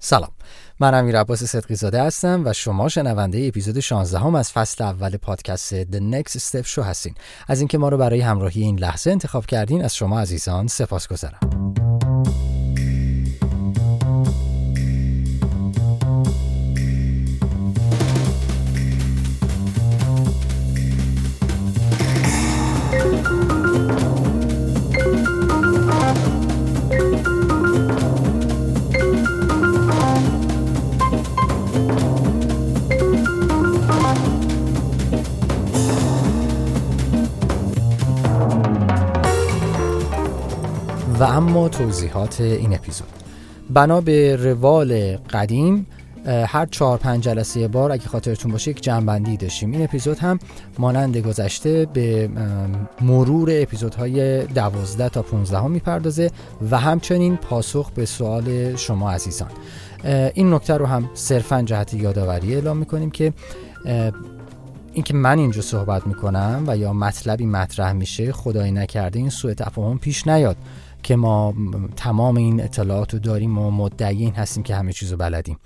سلام. من امیر عباس صدقی زاده هستم و شما شنونده اپیزود 16 هم از فصل اول پادکست The Next Step Show هستین. از اینکه ما رو برای همراهی این لحظه انتخاب کردین از شما عزیزان سپاس توضیحات این اپیزود. بنا به روال قدیم هر چهار پنج جلسه بار اگه خاطرتون باشه یک جنبندی داشتیم. این اپیزود هم مانند گذشته به مرور اپیزودهای دوازده تا 15 هم می‌پردازه و همچنین پاسخ به سوال شما عزیزان. این نکته رو هم صرفا جهت یادآوری اعلام می‌کنیم که اینکه من اینجا صحبت می‌کنم و یا مطلبی مطرح میشه خدای نکرده این سوء تفاهم پیش نیاد. که ما تمام این اطلاعات رو داریم و مدعی این هستیم که همه چیز رو بلدیم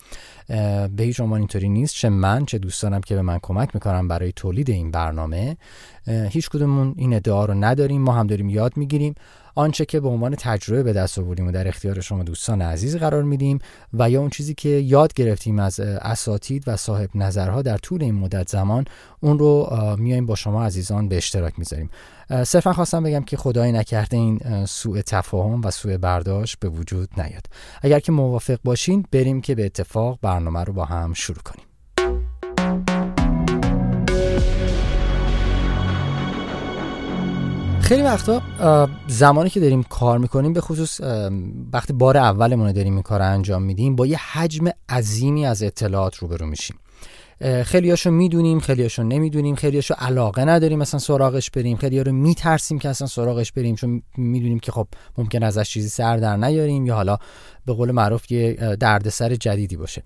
به هیچ عنوان اینطوری نیست. چه من چه دوستانم که به من کمک می‌کنم برای تولید این برنامه. هیچ کدومون این ادعا رو نداریم. ما هم داریم یاد می‌گیریم. آنچه که به عنوان تجربه به دست آوردیم و در اختیار شما دوستان عزیز قرار میدیم و یا اون چیزی که یاد گرفتیم از اساتید و صاحب نظرها در طول این مدت زمان اون رو میایم با شما عزیزان به اشتراک می‌ذاریم. صرفا خواستم بگم که خدای نکرده این سوء تفاهم و سوء برداشت به وجود نیاد. اگر که موافق باشین بریم که به اتفاق برنامه رو با هم شروع کنیم. خیلی وقتا زمانی که داریم کار می‌کنیم به خصوص وقتی بار اولمون داریم این کار انجام میدیم با یه حجم عظیمی از اطلاعات روبرو میشیم. خیلیاشو می‌دونیم خیلیاشو نمی‌دونیم خیلیاشو علاقه نداریم مثلا سراغش بریم خیلی رو میترسیم که اصلا سراغش بریم چون می‌دونیم که خب ممکن ازش چیزی سر در نیاریم یا حالا به قول معروف یه دردسر جدیدی باشه.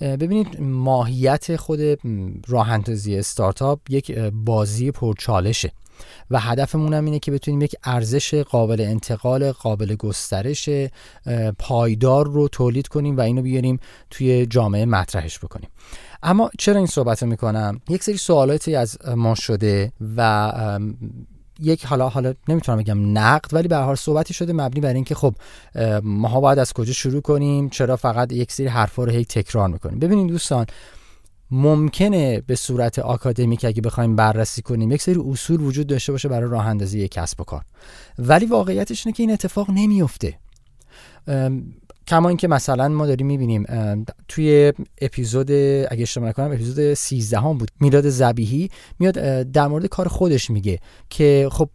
ببینید ماهیت خود راه استارتاپ یک بازی پرچالشه. و هدفمون هم اینه که بتونیم یک ارزش قابل انتقال قابل گسترش پایدار رو تولید کنیم و اینو بیاریم توی جامعه مطرحش بکنیم. اما چرا این صحبت رو می‌کنم؟ یک سری سوالاتی از ما شده و یک حالا حالا نمی‌تونم بگم نقد ولی به هر صحبتی شده مبنی بر اینکه خب ماها باید از کجا شروع کنیم؟ چرا فقط یک سری حرفا رو هی تکرار می‌کنیم؟ ببینید دوستان ممکنه به صورت آکادمیک اگه بخوایم بررسی کنیم یک سری اصول وجود داشته باشه برای راه اندازی یک کسب و کار. ولی واقعیتش اینه که این اتفاق نمیفته کما اینکه مثلا ما داریم می‌بینیم توی اپیزود اگه اشتباه نکنم اپیزود 13 هم بود. میلاد زبیهی میاد در مورد کار خودش میگه که خب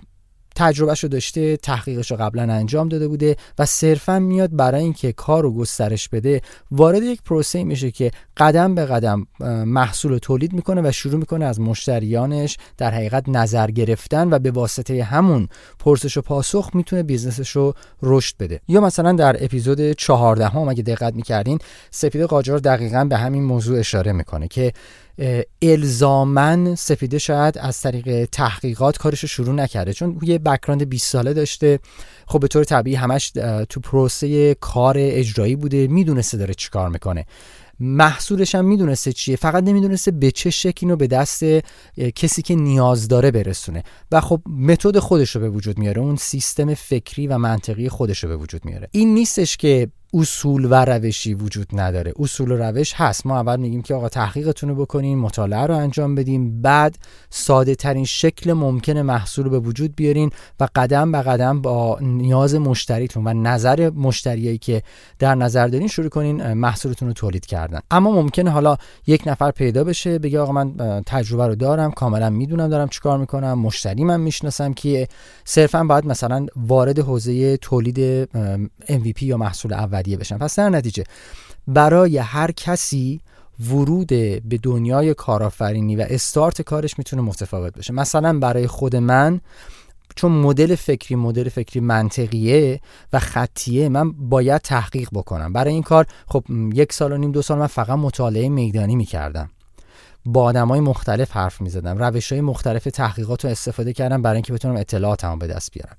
تجربهش رو داشته تحقیقش رو قبلا انجام داده بوده و صرفا میاد برای اینکه کار رو گسترش بده وارد یک پروسه میشه که قدم به قدم محصول رو تولید می‌کنه و شروع می‌کنه از مشتریانش در حقیقت نظر گرفتن و به واسطه همون پرسش و پاسخ می‌تونه business ش رو رشد بده. یا مثلا در اپیزود 14 هم اگه دقت می‌کردین سپیده قاجار دقیقا به همین موضوع اشاره می‌کنه که الزاما سپیده شاید از طریق تحقیقات کارش رو شروع نکرده. چون یه background 20 ساله داشته. خب به طور طبیعی همش تو پروسه کار اجرایی بوده. می‌دونسته داره چیکار می‌کنه. محصولش هم می‌دونسته چیه. فقط نمی‌دونسته به چه شکلی رو به دست کسی که نیاز داره برسونه. و خب متد خودش رو به وجود میاره. اون سیستم فکری و منطقی خودش رو به وجود میاره. این نیستش که اصول و روشی وجود نداره. اصول و روش هست. ما اول میگیم که آقا تحقیقتون رو بکنین مطالعه رو انجام بدیم بعد ساده ترین شکل ممکن محصول رو به وجود بیارین و قدم به قدم با نیاز مشتریتون و نظر مشتریایی که در نظر دارین شروع کنین محصولتون رو تولید کردن. اما ممکنه حالا یک نفر پیدا بشه بگه آقا من تجربه رو دارم کاملا می‌دونم دارم چیکار می‌کنم مشتری من می‌شناسم که صرفا باید مثلا وارد حوزه تولید MVP یا محصول اول اولیه بشن. پس در نتیجه برای هر کسی ورود به دنیای کارآفرینی و استارت کارش می‌تونه متفاوت بشه. مثلا برای خود من چون مدل فکری مدل فکری منطقیه و خطیه من باید تحقیق بکنم. برای این کار خب یک سال و نیم دو سال من فقط مطالعه میدانی می‌کردم. با آدمای مختلف حرف می‌زدم. روش های مختلف تحقیقات رو استفاده کردم برای اینکه بتونم اطلاعاتمو به دست بیارم.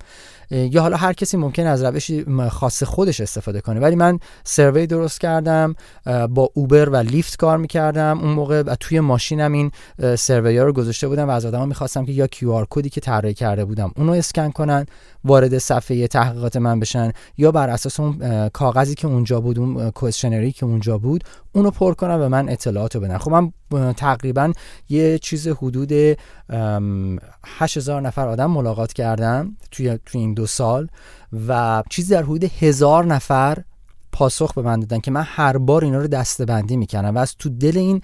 یا حالا هر کسی ممکن از روشی خاص خودش استفاده کنه. ولی من سروی درست کردم با اوبر و لیفت کار می‌کردم اون موقع توی ماشینم این سروی ها رو گذاشته بودم و از آدما می‌خواستم که یا کیو آر کدی که طراحی کرده بودم اونو اسکن کنن وارد صفحه تحقیقات من بشن یا بر اساس اون کاغذی که اونجا بود اون کوشنری که اونجا بود اونو پر کنم و من اطلاعات رو بدن خب من تقریبا یه چیز حدود 8000 نفر آدم ملاقات کردم توی, توی این دو سال و چیزی در حدود هزار نفر پاسخ به من دادن که من هر بار اینا رو دستبندی می‌کنم و از تو دل این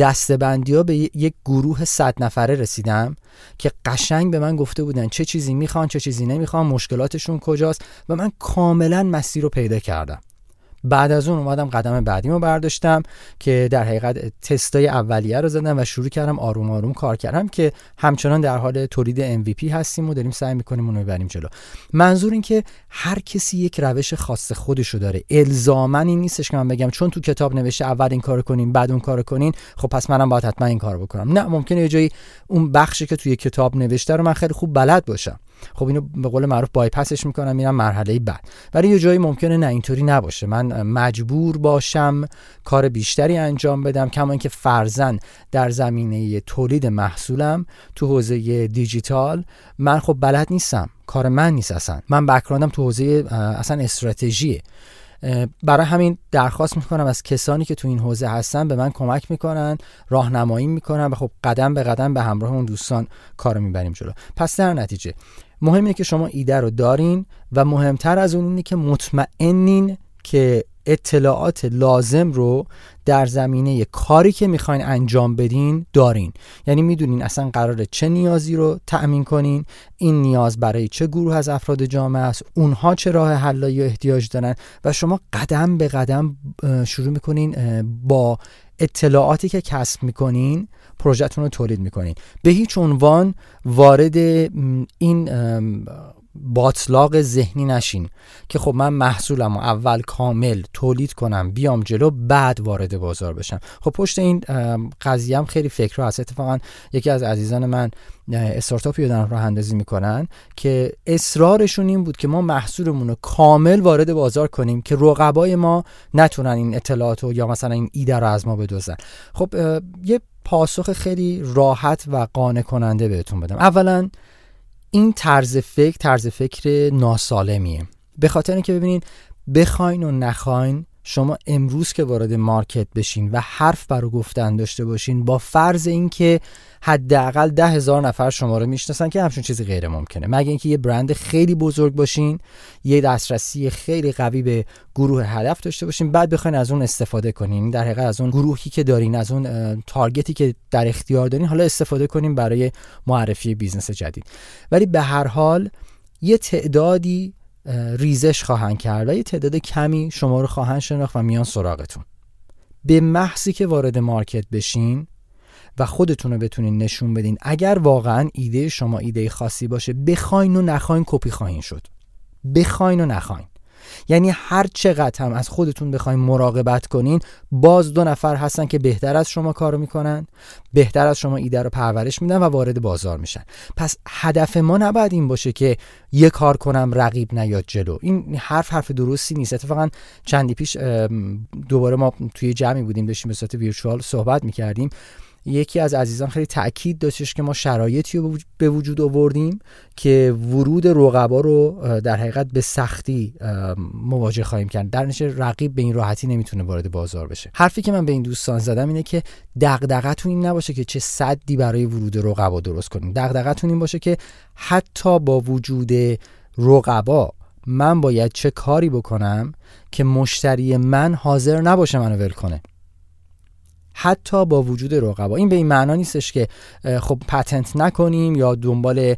دستبندی ها به یک گروه صد نفره رسیدم که قشنگ به من گفته بودن چه چیزی می‌خوان چه چیزی نمی‌خوان مشکلاتشون کجاست و من کاملا مسیر رو پیدا کردم. بعد از اون اومدم قدم بعدی رو برداشتم که در حقیقت تستای اولیه رو زدم و شروع کردم آروم آروم کار کردم که همچنان در حال تولید MVP هستیم و داریم سعی می‌کنیم اون رو ببریم جلو. منظور این که هر کسی یک روش خاص خودشو داره. الزاما این نیستش که من بگم چون تو کتاب نوشته اول این کارو کنیم بعد اون کارو کنین خب پس منم باید حتما این کارو بکنم. نه ممکنه یه جایی اون بخشی که توی کتاب نوشته رو من خیلی خوب بلد باشم. خب اینو به قول معروف بایپسش می‌کنم میرم مرحله بعد. ولی یه جایی ممکنه نه اینطوری نباشه. من مجبور باشم کار بیشتری انجام بدم کما اینکه فرزن در زمینه تولید محصولم تو حوزه دیجیتال من خب بلد نیستم. کار من نیست اصلا. من بکراندم تو حوزه اصلا استراتژیه. برای همین درخواست می‌کنم از کسانی که تو این حوزه هستن به من کمک می‌کنن راهنمایی می‌کنن و خب قدم به قدم به همراه اون دوستان کارو می‌بریم جلو. پس در نتیجه مهم اینه که شما ایده رو دارین و مهمتر از اون اینه که مطمئنین که اطلاعات لازم رو در زمینه کاری که می‌خواین انجام بدین دارین. یعنی می‌دونین اصلا قراره چه نیازی رو تأمین کنین این نیاز برای چه گروه از افراد جامعه است اونها چه راه حلایی احتیاج دارن و شما قدم به قدم شروع می‌کنین با اطلاعاتی که کسب می‌کنین پروژهتون رو تولید می‌کنین. به هیچ عنوان وارد این باطلاق ذهنی نشین که خب من محصولم و اول کامل تولید کنم بیام جلو بعد وارد بازار بشم. خب پشت این قضیه هم خیلی فکر هست اتفاقا یکی از عزیزان من استارتاپی رو دارن راه اندازی می‌کنن که اصرارشون این بود که ما محصولمون رو کامل وارد بازار کنیم که رقبای ما نتونن این اطلاعات رو یا مثلا این ایده رو از ما بدوزن خب یه پاسخ خیلی راحت و قانع کننده بهتون بدم. اولا این طرز فکر طرز فکر ناسالمیه. به خاطر اینکه ببینید بخواین و نخواین شما امروز که وارد مارکت بشین و حرف برای گفتن داشته باشین با فرض اینکه حداقل ده هزار نفر شما رو می‌شناسن که همچون چیزی غیر ممکنه. مگه اینکه یه برند خیلی بزرگ باشین یه دسترسی خیلی قوی به گروه هدف داشته باشین بعد بخواین از اون استفاده کنین. در حقیقت از اون گروهی که دارین از اون target ی که در اختیار دارین حالا استفاده کنین برای معرفی business جدید. ولی به هر حال یه تعدادی ریزش خواهند کرد و یه تعداد کمی شما رو خواهند شناخت و میان سراغتون. به محضی که وارد market بشین و خودتون رو بتونین نشون بدین اگر واقعا ایده شما ایده خاصی باشه بخواین و نخواین کپی خواهین شد. بخواین و نخواین. یعنی هر چقدر هم از خودتون بخواین مراقبت کنین باز دو نفر هستن که بهتر از شما کارو می‌کنن بهتر از شما ایده رو پرورش میدن و وارد بازار میشن. پس هدف ما نباید این باشه که یه کار کنم رقیب نیاد جلو. این حرف حرف درستی نیست. اتفاقا چندی پیش دوباره ما توی جمعی بودیم داشتیم به صورت ویرچوال صحبت می‌کردیم. یکی از عزیزان خیلی تاکید داشتش که ما شرایطی رو به وجود آوردیم که ورود رقبا رو در حقیقت به سختی مواجه خواهیم کرد. در نشه رقیب به این راحتی نمی‌تونه وارد بازار بشه. حرفی که من به این دوستان زدم اینه که دغدغتون این نباشه که چه صدی برای ورود رقبا درست کنیم. دغدغتون این باشه که حتی با وجود رقبا من باید چه کاری بکنم که مشتری من حاضر نباشه منو ول کنه. حتی با وجود رقبا. این به این معنا نیستش که خب پتنت نکنیم یا دنبال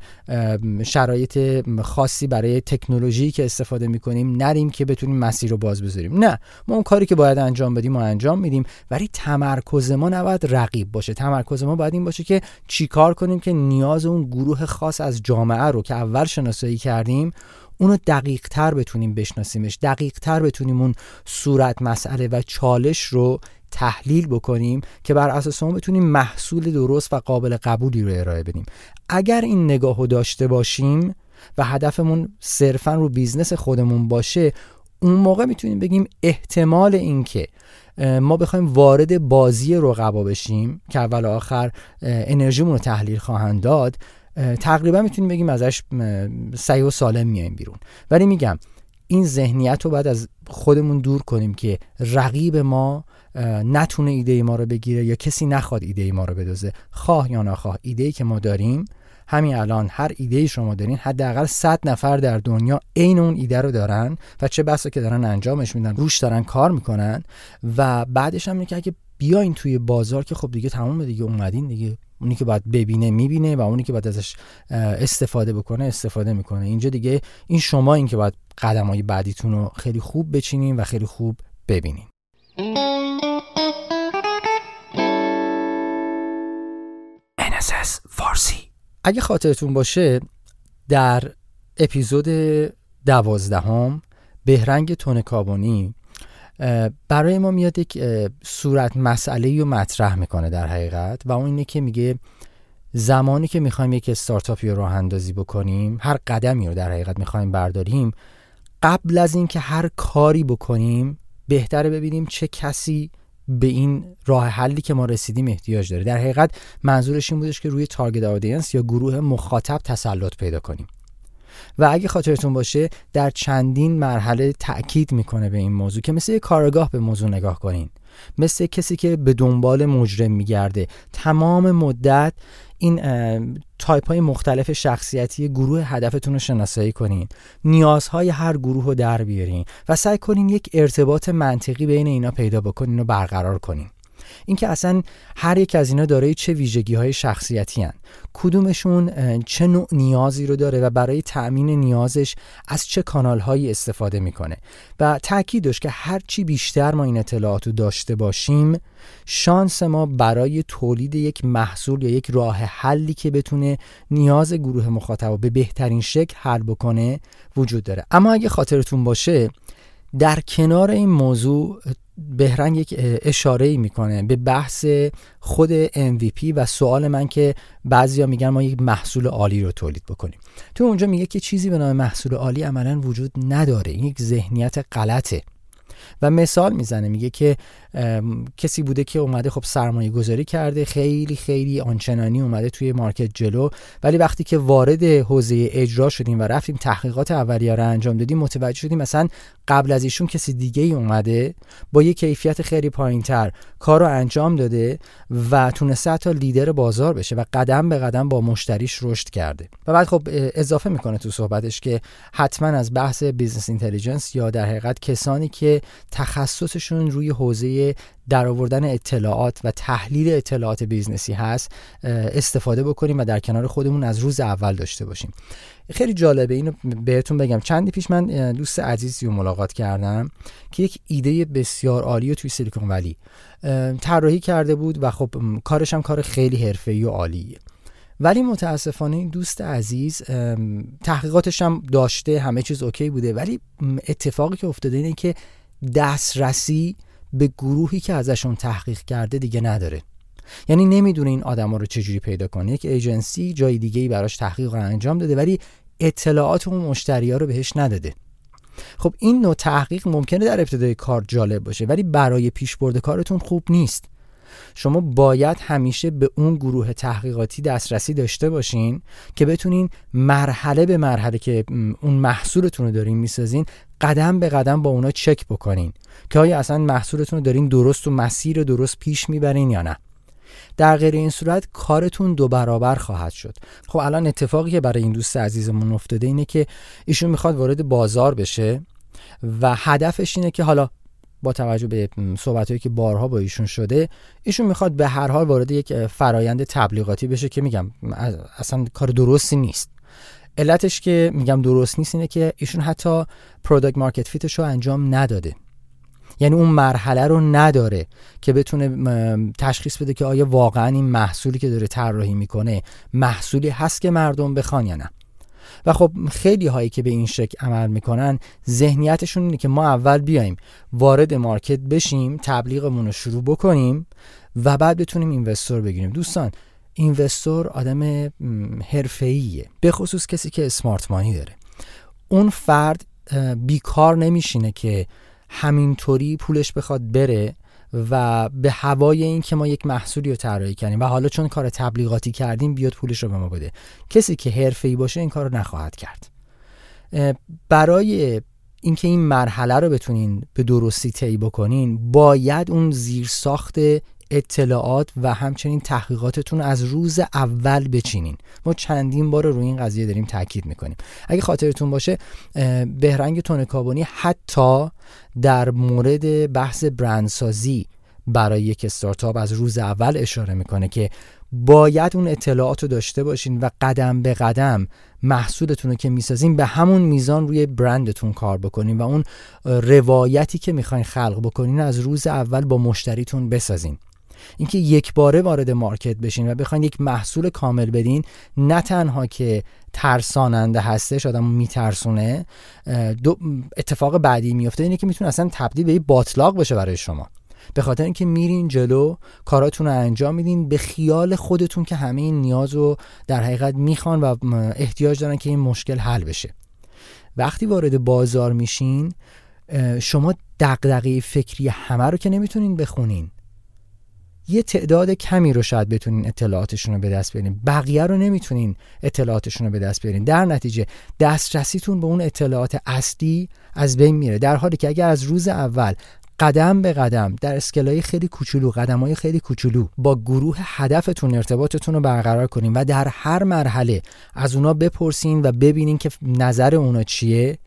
شرایط خاصی برای تکنولوژی که استفاده می‌کنیم نریم که بتونیم مسیر رو باز بذاریم. نه. ما اون کاری که باید انجام بدیم ما انجام میدیم. ولی تمرکز ما نباید رقیب باشه. تمرکز ما باید این باشه که چیکار کنیم که نیاز اون گروه خاص از جامعه رو که اول شناسایی کردیم اونو دقیق تر بتونیم بشناسیمش دقیق تر بتونیم اون صورت مسئله و چالش رو تحلیل بکنیم که بر اساس اون بتونیم محصول درست و قابل قبولی رو ارائه بدیم. اگر این نگاه داشته باشیم و هدفمون صرفا رو business خودمون باشه اون موقع می‌تونیم بگیم احتمال اینکه ما بخوایم وارد بازی رقبا بشیم که اول آخر انرژیمون رو تحلیل خواهند داد تقریبا می‌تونیم بگیم ازش صحیح و سالم میایم بیرون. ولی میگم این ذهنیت رو باید از خودمون دور کنیم که رقیب ما نتونه ایده ما رو بگیره یا کسی نخواد ایده ما رو بدوزه خواه یا نخواه ایده که ما داریم همین الان هر ایده شما دارین حداقل 100 نفر در دنیا عین اون ایده رو دارن و چه بسا که دارن انجامش میدن روش دارن کار می‌کنن و بعدش هم که اگه بیاین توی بازار که خب دیگه تمام دیگه اومدین دیگه. اونی که باید ببینه می‌بینه و اونی که باید ازش استفاده بکنه استفاده می‌کنه. اینجا دیگه این شما این که باید قدم های بعدیتون رو خیلی خوب بچینین و خیلی خوب ببینین. NSS فارسی. اگه خاطرتون باشه در اپیزود دوازدهم بهرنگ تون کابونی برای ما میاد یک صورت مسئله رو مطرح می‌کنه در حقیقت و اون اینه که میگه زمانی که می‌خوایم یک استارتاپی رو راه اندازی بکنیم هر قدمی رو در حقیقت می‌خوایم برداریم قبل از اینکه هر کاری بکنیم بهتره ببینیم چه کسی به این راه حلی که ما رسیدیم احتیاج داره. در حقیقت منظورش این بودش که روی تارگت آدینس یا گروه مخاطب تسلط پیدا کنیم. و اگه خاطرتون باشه در چندین مرحله تاکید می‌کنه به این موضوع که مثل کارگاه به موضوع نگاه کنین. مثل کسی که به دنبال مجرم میگرده. تمام مدت این تایپ های مختلف شخصیتی گروه هدفتون رو شناسایی کنین. نیازهای هر گروه رو در بیارین و سعی کنین یک ارتباط منطقی بین اینا پیدا بکنین و برقرار کنین. اینکه اصلا هر یک از اینا دارای چه ویژگی های شخصیتی هن. کدومشون چه نوع نیازی رو داره و برای تأمین نیازش از چه کانال هایی استفاده می‌کنه و تاکید داشت که هرچی بیشتر ما این اطلاعات رو داشته باشیم شانس ما برای تولید یک محصول یا یک راه حلی که بتونه نیاز گروه مخاطب به بهترین شکل حل بکنه وجود داره اما اگه خاطرتون باشه در کنار این موضوع بهرنگ یک اشاره می‌کنه به بحث خود MVP و سوال من که بعضیا میگن ما یک محصول عالی رو تولید بکنیم. تو اونجا میگه که چیزی به نام محصول عالی عملا وجود نداره. این یک ذهنیت غلطه. و مثال می‌زنه میگه که کسی بوده که اومده خب سرمایه گذاری کرده خیلی خیلی آنچنانی اومده توی مارکت جلو. ولی وقتی که وارد حوزه اجرا شدیم و رفتیم تحقیقات اولیه رو انجام دادیم متوجه شدیم مثلا قبل از ایشون کسی دیگه ای اومده با یه کیفیت خیلی پایین تر کار رو انجام داده و تونسته تا لیدر بازار بشه و قدم به قدم با مشتریش رشد کرده. و بعد خب اضافه می‌کنه تو صحبتش که حتما از بحث business intelligence یا در حقیقت کسانی که تخصصشون روی حوزه در آوردن اطلاعات و تحلیل اطلاعات business ی هست استفاده بکنیم و در کنار خودمون از روز اول داشته باشیم. خیلی جالبه اینو بهتون بگم. چندی پیش من دوست عزیزی رو ملاقات کردم که یک ایده بسیار عالی توی Silicon Valley طراحی کرده بود و خب کارش هم کار خیلی حرفه‌ای و عالیه. ولی متاسفانه این دوست عزیز تحقیقاتش هم داشته همه چیز اوکی بوده. ولی اتفاقی که افتاده اینه که دسترسی به گروهی که ازشون تحقیق کرده دیگه نداره. یعنی نمی‌دونه این آدما رو چجوری پیدا کنه. یک ایجنسی جای دیگه ای براش تحقیق رو انجام داده ولی اطلاعات اون مشتری ها رو بهش نداده. خب این نوع تحقیق ممکنه در ابتدای کار جالب باشه ولی برای پیشبرد کارتون خوب نیست. شما باید همیشه به اون گروه تحقیقاتی دسترسی داشته باشین که بتونین مرحله به مرحله که اون محصولتون رو دارین می‌سازین قدم به قدم با اونا چک بکنین که آیا اصلا محصولتون رو دارین درست و مسیر درست پیش می‌برین یا نه. در غیر این صورت کارتون دو برابر خواهد شد. خب الان اتفاقی که برای این دوست عزیزمون افتاده اینه که ایشون می‌خواد وارد بازار بشه و هدفش اینه که حالا با توجه به صحبتهایی که بارها با ایشون شده ایشون می‌خواد به هر حال وارد یک فرایند تبلیغاتی بشه که میگم اصلا کار درستی نیست. علتش که میگم درست نیست اینه که ایشون حتی product market fit ش رو انجام نداده. یعنی اون مرحله رو نداره که بتونه تشخیص بده که آیا واقعا این محصولی که داره طراحی می‌کنه محصولی هست که مردم بخوان یا نه. و خب خیلی هایی که به این شکل عمل می‌کنن ذهنیتشون اینه که ما اول بیایم وارد مارکت بشیم تبلیغمون رو شروع بکنیم و بعد بتونیم اینوستور بگیریم. دوستان اینوستور آدم حرفه‌ایه به خصوص کسی که اسمارت مانی داره. اون فرد بیکار نمیشینه که همینطوری پولش بخواد بره و به هوای این که ما یک محصولی رو طراحی کردیم و حالا چون کار تبلیغاتی کردیم بیاد پولش رو به ما بده. کسی که حرفه‌ای باشه این کار نخواهد کرد. برای اینکه این مرحله رو بتونین به درستی طی بکنین باید اون زیرساخت اطلاعات و همچنین تحقیقاتتون از روز اول بچینین. ما چندین بار روی این قضیه داریم تاکید می‌کنیم. اگه خاطرتون باشه بهرنگ تون حتی در مورد بحث برندسازی برای یک استارتاپ از روز اول اشاره می‌کنه که باید اون اطلاعات رو داشته باشین و قدم به قدم محصولتون رو که می‌سازین به همون میزان روی برندتون کار بکنین و اون روایتی که می‌خواین خلق بکنین از روز اول با مشتریتون بسازین. اینکه یک باره وارد مارکت بشین و بخواین یک محصول کامل بدین نه تنها که ترساننده هستش آدم میترسونه دو اتفاق بعدی میفته اینه که می‌تونه اصلا تبدیل به باطلاق بشه برای شما. به خاطر اینکه میرین جلو کاراتون رو انجام میدین به خیال خودتون که همه این نیاز رو در حقیقت می‌خوان و احتیاج دارن که این مشکل حل بشه. وقتی وارد بازار میشین شما دقدقه فکری همه رو که نمی‌تونین بخونین. یه تعداد کمی رو شاید بتونین اطلاعاتشون رو به دست بیارین. بقیه رو نمی‌تونین اطلاعاتشون رو به دست بیارین. در نتیجه دسترسیتون به اون اطلاعات اصلی از بین میره. در حالی که اگر از روز اول قدم به قدم در scale های خیلی کوچولو قدم های خیلی کوچولو با گروه هدفتون ارتباطتون رو برقرار کنین و در هر مرحله از اونا بپرسین و ببینین که نظر اونا چیه.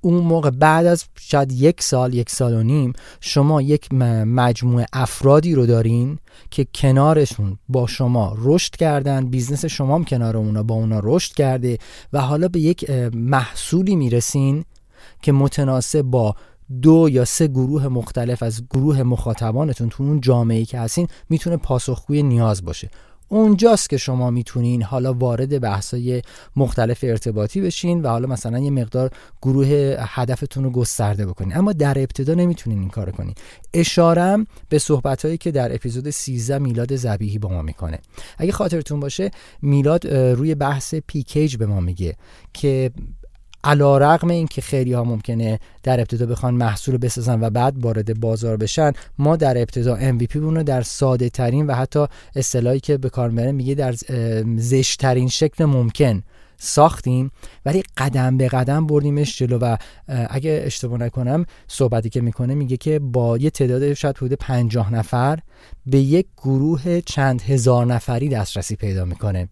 اون موقع بعد از شاید یک سال یک سال و نیم شما یک مجموعه افرادی رو دارین که کنارشون با شما رشد کردن business شما هم کنار اونا با اونا رشد کرده و حالا به یک محصولی می‌رسین که متناسب با دو یا سه گروه مختلف از گروه مخاطبانتون تو اون جامعه که هستین می‌تونه پاسخگوی نیاز باشه. اونجاست که شما می‌تونین حالا وارد بحثای مختلف ارتباطی بشین و حالا مثلا یه مقدار گروه هدفتون رو گسترده بکنین. اما در ابتدا نمی‌تونین این کار کنین. اشارم به صحبت که در اپیزود 13 میلاد زبیهی با ما می‌کنه. اگه خاطرتون باشه میلاد روی بحث پیکیج به ما میگه که علا رقم این که خیلی ها ممکنه در ابتدا بخوان محصول بسازن و بعد وارد بازار بشن ما در ابتدا MVP رو در ساده ترین و حتی اصطلاحی که به کار میگه در زشت ترین شکل ممکن. ساختیم ولی قدم به قدم بردیمش جلو و اگه اشتباه نکنم صحبتی که می‌کنه میگه که با یه تعداد شاید حدود پنجاه نفر به یک گروه چند هزار نفری دسترسی پیدا می‌کنه.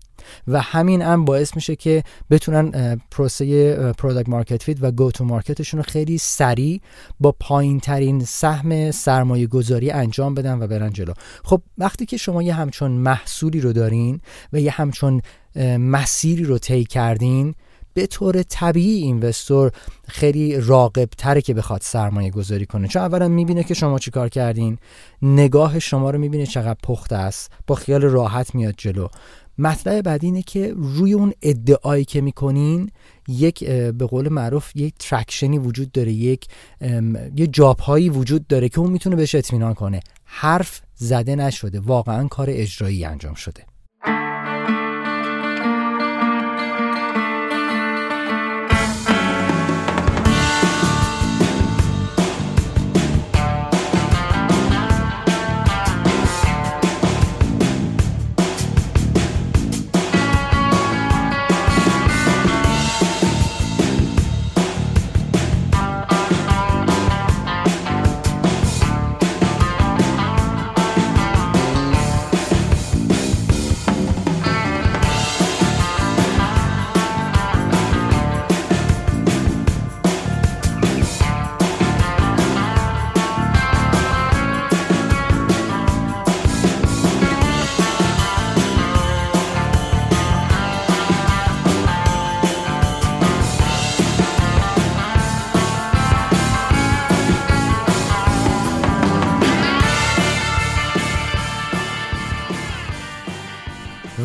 و همین هم باعث میشه که بتونن پروسه product market fit و go to market شون رو خیلی سریع با پایین ترین سهم سرمایه گذاری انجام بدن و برن جلو. خب وقتی که شما یه همچون محصولی رو دارین و یه همچون مسیری رو طی کردین به طور طبیعی investor خیلی راغب تره که بخواد سرمایه گذاری کنه. چون اولا می‌بینه که شما چیکار کردین نگاه شما رو می‌بینه چقدر پخته است با خیال راحت میاد جلو. مطلب بعدی اینه که روی اون ادعایی که می‌کنین یک به قول معروف یک traction ی وجود داره یک یه job هایی وجود داره که اون می‌تونه بهش اطمینان کنه. حرف زده نشده واقعا کار اجرایی انجام شده.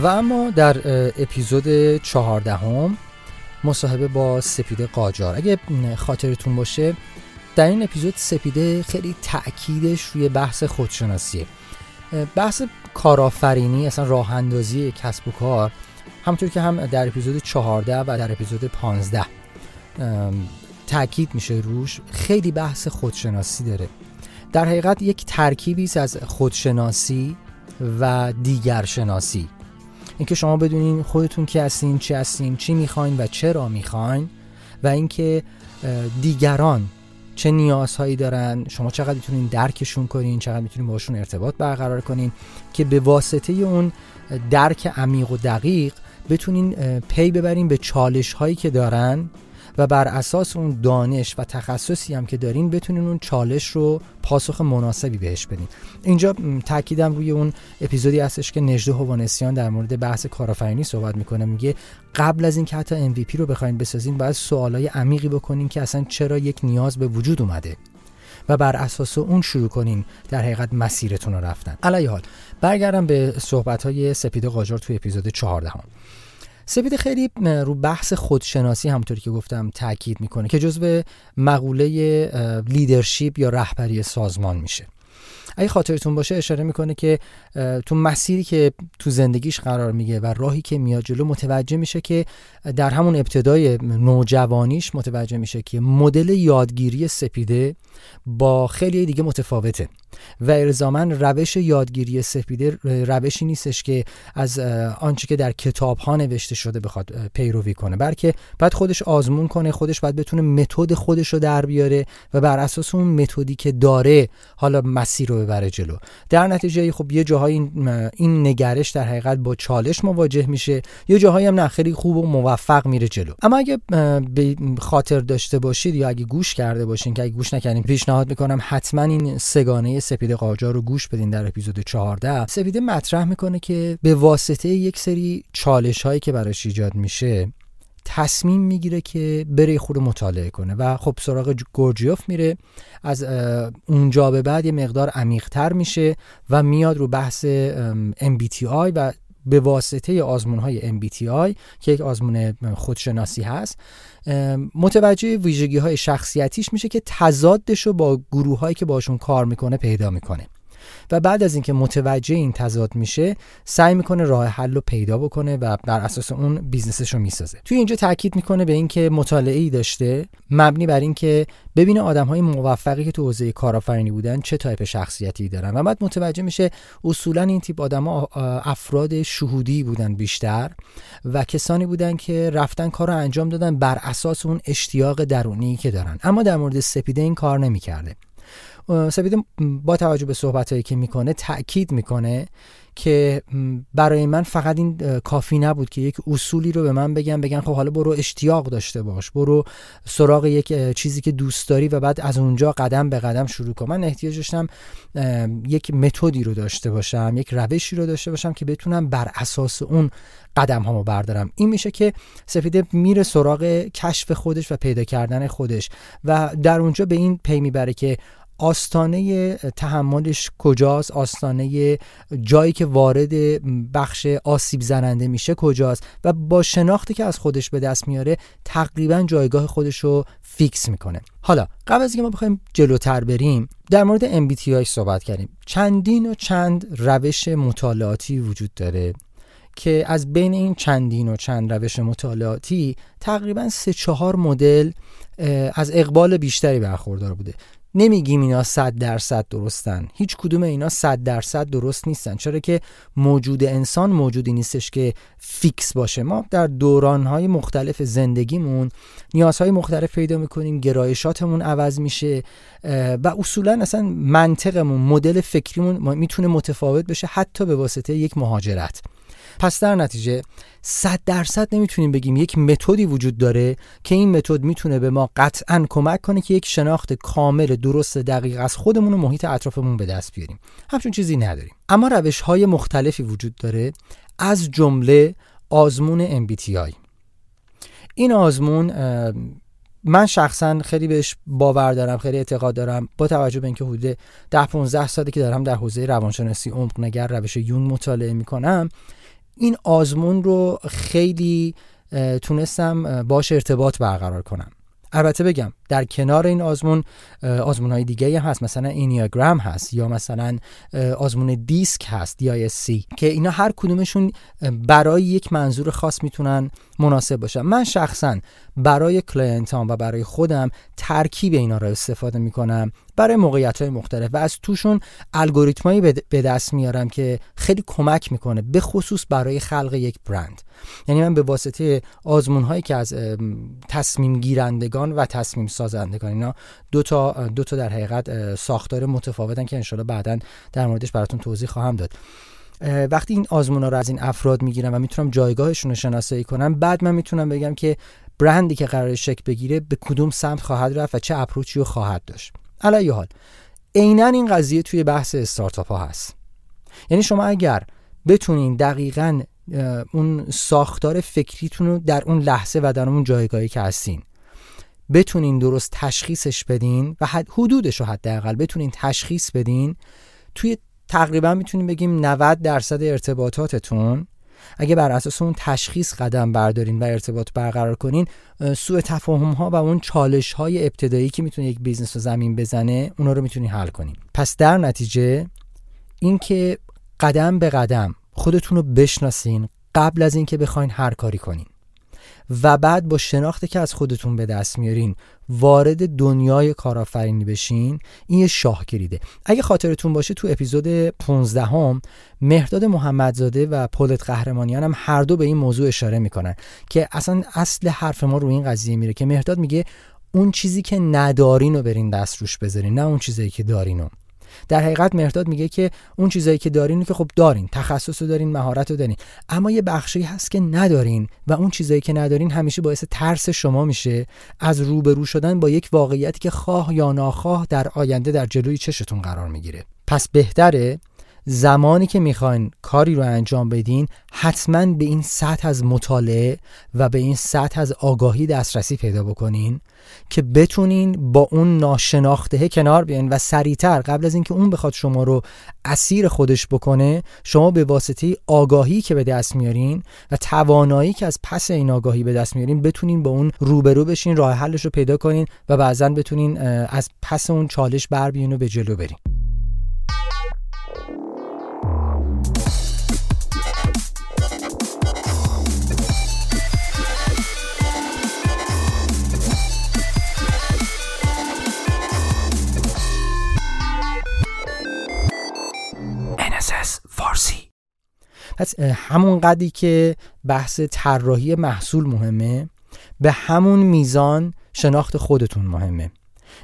و اما در اپیزود چهاردهم مصاحبه با سپیده قاجار. اگه خاطرتون باشه در این اپیزود سپیده خیلی تأکیدش روی بحث خودشناسیه. بحث کارآفرینی اصلا راه اندازی کسب و کار همونطور که هم در اپیزود 14 و در اپیزود 15 تاکید میشه روش خیلی بحث خودشناسی داره. در حقیقت یک ترکیبی از خودشناسی و دیگر شناسی اینکه شما بدونین خودتون کی هستین چی هستین چی می‌خواین و چرا می‌خواین و اینکه دیگران چه نیازهایی دارن شما چقدر می‌تونین درکشون کنین چقدر می‌تونین باشون ارتباط برقرار کنین که به واسطه اون درک عمیق و دقیق بتونین پی ببرین به چالش هایی که دارن و بر اساس اون دانش و تخصصی هم که دارین بتونین اون چالش رو پاسخ مناسبی بهش بدین. اینجا تاکیدم روی اون اپیزودی هستش که نجده هوانسیان در مورد بحث کارآفرینی صحبت می‌کنه. میگه قبل از اینکه حتی MVP رو بخواین بسازین باید سوالای عمیقی بکنین که اصلا چرا یک نیاز به وجود اومده و بر اساس اون شروع کنین در حقیقت مسیرتون رو رفتن. علی حال برگردم به صحبت های سپید قاجار توی اپیزود 14 هم. سپید خیلی رو بحث خودشناسی همونطوری که گفتم تاکید می‌کنه که جزو مقوله لیدرشپ یا رهبری سازمان میشه. اگه خاطرتون باشه اشاره می‌کنه که تو مسیری که تو زندگیش قرار میگه و راهی که میاد جلو متوجه میشه که در همون ابتدای نوجوانیش متوجه میشه که مدل یادگیری سپیده با خیلی دیگه متفاوته. و الزاما روش یادگیری سپیده روشی نیستش که از آنچه که در کتاب ها نوشته شده بخواد پیروی کنه. بلکه بعد خودش آزمون کنه خودش باید بتونه متد خودش رو در بیاره و بر اساس اون متدی که داره حالا مسیر رو ببره جلو. در نتیجه خب یه جاهای این, این نگرش در حقیقت با چالش مواجه میشه یه جاهایی هم نه خیلی خوب و موفق میره جلو. اما اگه به خاطر داشته باشید یا اگه گوش کرده باشین که اگه گوش نکردین پیشنهاد می‌کنم حتما این سگانه سپید قاجار رو گوش بدین در اپیزود 14 سپیده مطرح می‌کنه که به واسطه یک سری چالش هایی که براش ایجاد میشه تصمیم می‌گیره که بره خود مطالعه کنه و خب سراغ گورجیوف میره. از اونجا به بعد یه مقدار عمیقتر میشه و میاد رو بحث MBTI و به واسطه آزمون های MBTI که یک آزمون خودشناسی هست متوجه ویژگی های شخصیتیش میشه که تضادش رو با گروه هایی که باشون کار می‌کنه پیدا می‌کنه. و بعد از اینکه متوجه این تضاد میشه سعی می‌کنه راه حل رو پیدا بکنه و بر اساس اون business ش رو می‌سازه. توی اینجا تاکید می‌کنه به اینکه مطالعه ای داشته مبنی بر اینکه ببینه آدم های موفقی که تو حوزه کارآفرینی بودن چه تایپ شخصیتی دارن. و بعد متوجه میشه اصولا این تیپ آدم ها افراد شهودی بودن بیشتر و کسانی بودن که رفتن کار رو انجام دادن بر اساس اون اشتیاق درونی که دارن. اما در مورد سپیده این کار نمی‌کرده. سپیده با توجه به صحبت هایی که می‌کنه تاکید می‌کنه که برای من فقط این کافی نبود که یک اصولی رو به من بگن بگن خب حالا برو اشتیاق داشته باش برو سراغ یک چیزی که دوست داری و بعد از اونجا قدم به قدم شروع کن. من احتیاج داشتم یک متدی رو داشته باشم یک روشی رو داشته باشم که بتونم بر اساس اون قدم هامو بردارم. این میشه که سفیده میره سراغ کشف خودش و پیدا کردن خودش و در اونجا به این پی می‌بره که آستانه تحملش کجاست؟ آستانه جایی که وارد بخش آسیب زننده میشه کجاست؟ و با شناختی که از خودش به دست میاره تقریبا جایگاه خودش رو فیکس می‌کنه. حالا قبل از اینکه ما بخوایم جلوتر بریم در مورد MBTI صحبت کردیم. چندین و چند روش مطالعاتی وجود داره که از بین این چندین و چند روش مطالعاتی تقریبا سه چهار مدل از اقبال بیشتری برخوردار بوده. نمیگیم اینا صد درصد درستن. هیچ کدوم اینا صد درصد درست نیستن. چرا که موجود انسان موجودی نیستش که فیکس باشه. ما در دورانهای مختلف زندگیمون نیازهای مختلف پیدا می‌کنیم گرایشاتمون عوض میشه و اصولا اصلا منطقمون مدل فکریمون می‌تونه متفاوت بشه حتی به واسطه یک مهاجرت. پس در نتیجه صد درصد نمی‌تونیم بگیم یک متدی وجود داره که این متد می‌تونه به ما قطعا کمک کنه که یک شناخت کامل درست دقیق از خودمون و محیط اطرافمون به دست بیاریم. همچون چیزی نداریم. اما روش های مختلفی وجود داره از جمله آزمون MBTI این آزمون من شخصا خیلی بهش باور دارم خیلی اعتقاد دارم با توجه به اینکه حدود 10 15 سالی که دارم در حوزه روانشناسی عمق نگر روش یون مطالعه می‌کنم. این آزمون رو خیلی تونستم باش ارتباط برقرار کنم. البته بگم در کنار این آزمون آزمون های دیگه هست. مثلا Enneagram هست یا مثلا آزمون دیسک هست سی که اینا هر کدومشون برای یک منظور خاص می‌تونن مناسب باشن. من شخصا برای client ام و برای خودم ترکیب اینا رو استفاده می‌کنم برای موقعیت های مختلف و از توشون الگوریتمایی به دست میارم که خیلی کمک می‌کنه به خصوص برای خلق یک برند. یعنی من به واسطه آزمون هایی که از تصمیم گیرندگان و تصمیم سازندگان اینا دو تا دو تا در حقیقت ساختار متفاوتن که انشالله بعدا در موردش براتون توضیح خواهم داد. وقتی این آزمونا رو از این افراد می‌گیرم و می‌تونم جایگاهشون رو شناسایی کنم بعد من می‌تونم بگم که برندی که قرار شکل بگیره به کدوم سمت خواهد رفت و چه اپروچی رو خواهد داشت. علی حال عینا این قضیه توی بحث استارتاپ ها هست. یعنی شما اگر بتونین دقیقا اون ساختار فکریتون رو در اون لحظه و در اون جایگاهی که هستین بتونین درست تشخیصش بدین و حدودش رو حداقل بتونین تشخیص بدین توی تقریبا می‌تونیم بگیم 90 درصد ارتباطاتتون اگه بر اساس اون تشخیص قدم بردارین و ارتباط برقرار کنین سوء تفاهم ها و اون چالش های ابتدایی که می‌تونه یک business رو زمین بزنه اونا رو می‌تونین حل کنین. پس در نتیجه اینکه قدم به قدم خودتون رو بشناسین قبل از اینکه بخواین هر کاری کنین. و بعد با شناختی که از خودتون به دست میارین وارد دنیای کارآفرینی بشین این یه شاه‌کلیده. اگه خاطرتون باشه تو اپیزود 15 هم مهداد محمدزاده و پولت قهرمانیان هم هر دو به این موضوع اشاره می‌کنن که اصلا اصل حرف ما رو این قضیه میره که مهداد میگه اون چیزی که ندارین رو برین دست روش بذارین نه اون چیزی که دارین در حقیقت مرداد میگه که اون چیزایی که دارین که خب دارین تخصص رو دارین مهارت رو دارین. اما یه بخشی هست که ندارین و اون چیزایی که ندارین همیشه باعث ترس شما میشه. از روبرو شدن با یک واقعیتی که خواه یا ناخواه در آینده در جلوی چشتون قرار می‌گیره. پس بهتره زمانی که می‌خواین کاری رو انجام بدین حتما به این سطح از مطالعه و به این سطح از آگاهی دسترسی پیدا بکنین که بتونین با اون ناشناخته کنار بیاین و سریعتر قبل از اینکه اون بخواد شما رو اسیر خودش بکنه شما به واسطه آگاهی که به دست میارین و توانایی که از پس این آگاهی به دست میارین بتونین با اون روبرو بشین راه حلش رو پیدا کنین و بعضا بتونین از پس اون چالش بر و به جلو برین. فارسی. پس همون قدری که بحث طراحی محصول مهمه به همون میزان شناخت خودتون مهمه.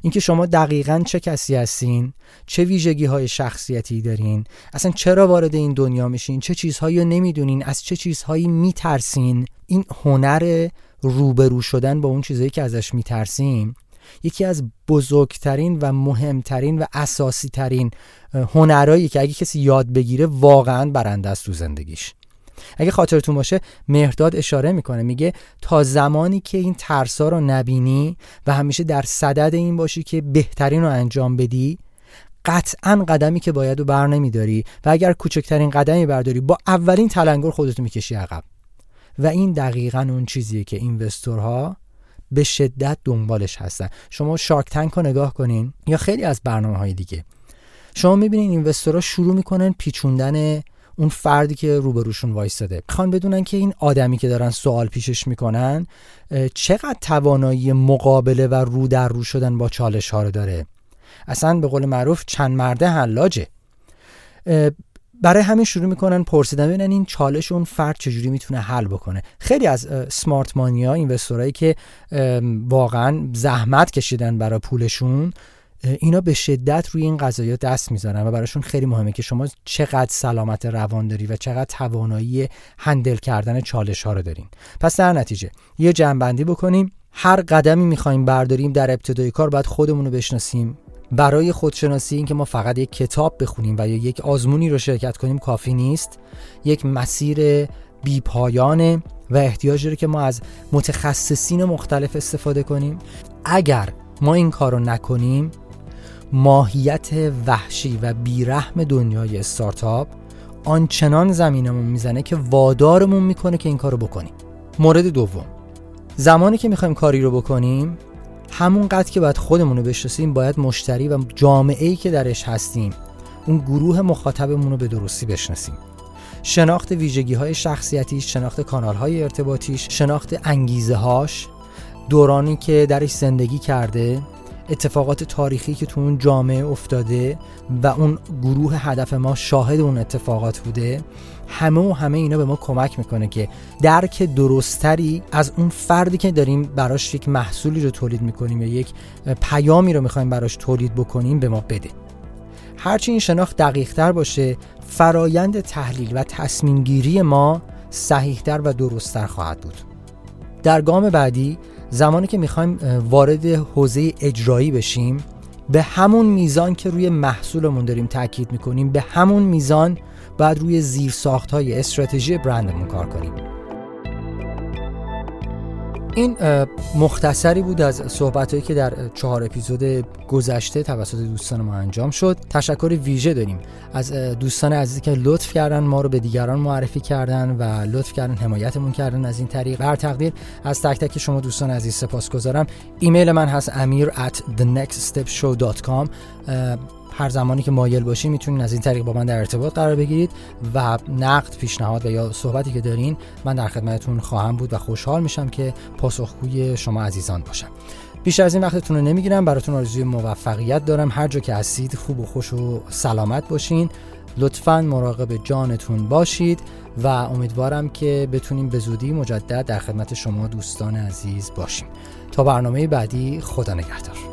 اینکه شما دقیقا چه کسی هستین چه ویژگی های شخصیتی دارین اصلا چرا وارد این دنیا میشین چه چیزهایی رو نمی‌دونین از چه چیزهایی میترسین این هنر روبرو شدن با اون چیزهایی که ازش میترسیم یکی از بزرگترین و مهمترین و اساسی ترین هنرهایی که اگه کسی یاد بگیره واقعا برنده است تو زندگیش. اگه خاطرتون باشه مهرداد اشاره می‌کنه میگه تا زمانی که این ترسا رو نبینی و همیشه در صدد این باشی که بهترین رو انجام بدی قطعا قدمی که باید رو بر نمیداری و اگر کوچکترین قدمی برداری با اولین تلنگر خودتو می‌کشی عقب. و این دقیقا اون چیزیه که اینوستورها به شدت دنبالش هستن. شما شارک تنک رو نگاه کنین یا خیلی از برنامه های دیگه. شما می‌بینین اینوستورها شروع می‌کنن پیچوندن اون فردی که روبروشون وایستاده. می‌خوان بدونن که این آدمی که دارن سوال پیشش می‌کنن چقدر توانایی مقابله و رو در رو شدن با چالش ها رو داره. اصلا به قول معروف چند مرده حلاجه. برای همین شروع می‌کنن پرسیدن ببینن این چالش اون فرد چجوری می‌تونه حل بکنه. خیلی از سمارت مانیا اینوستورایی که واقعا زحمت کشیدن برای پولشون اینا به شدت روی این قضايا دست می‌ذارن و براشون خیلی مهمه که شما چقدر سلامت روان داری و چقدر توانایی هندل کردن چالش ها رو دارین. پس در نتیجه یه جنبندی بکنیم. هر قدمی می‌خوایم برداریم در ابتدای کار باید خودمون رو بشناسیم برای خودشناسی این که ما فقط یک کتاب بخونیم و یا یک آزمونی رو شرکت کنیم کافی نیست. یک مسیر بیپایانه و احتیاج داره که ما از متخصصین مختلف استفاده کنیم. اگر ما این کار رو نکنیم ماهیت وحشی و بیرحم دنیای استارتاپ آنچنان زمینمون می‌زنه که وادارمون می‌کنه که این کارو بکنیم. مورد دوم. زمانی که می‌خوایم کاری رو بکنیم همون قد که باید خودمون رو بشناسیم باید مشتری و جامعه ای که درش هستیم اون گروه مخاطبمون رو به درستی بشناسیم. شناخت ویژگی های شخصیتیش شناخت کانال های ارتباطیش شناخت انگیزه هاش دورانی که درش زندگی کرده اتفاقات تاریخی که تو اون جامعه افتاده و اون گروه هدف ما شاهد اون اتفاقات بوده همه و همه اینا به ما کمک می‌کنه که درک درستری از اون فردی که داریم براش یک محصولی رو تولید می‌کنیم یا یک پیامی رو می‌خوایم براش تولید بکنیم به ما بده. هرچی این شناخت دقیق تر باشه فرایند تحلیل و تصمیم گیری ما صحیحتر و درستتر خواهد بود. در گام بعدی زمانی که می‌خوایم وارد حوزه اجرایی بشیم به همون میزان که روی محصولمون داریم تاکید می‌کنیم به همون میزان باید روی زیرساخت های استراتژی برندمون کار کنیم. این مختصری بود از صحبت هایی که در چهار اپیزود گذشته توسط دوستان ما انجام شد. تشکر ویژه داریم. از دوستان عزیزی که لطف کردن ما رو به دیگران معرفی کردن و لطف کردن حمایتمون کردن از این طریق. بر تقدیر از تک تک شما دوستان عزیز سپاس گذارم ایمیل من هست امیر at thenextstepshow.com هر زمانی که مایل باشین می‌تونین از این طریق با من در ارتباط قرار بگیرید و نقد پیشنهاد و یا صحبتی که دارین من در خدمتتون خواهم بود و خوشحال میشم که پاسخگوی شما عزیزان باشم. بیشتر از این وقتتون رو نمی‌گیرم. براتون آرزوی موفقیت دارم. هر جا که هستید خوب و خوش و سلامت باشین. لطفا مراقب جانتون باشید و امیدوارم که بتونیم به زودی مجدد در خدمت شما دوستان عزیز باشیم. تا برنامه بعدی خدا نگهدار.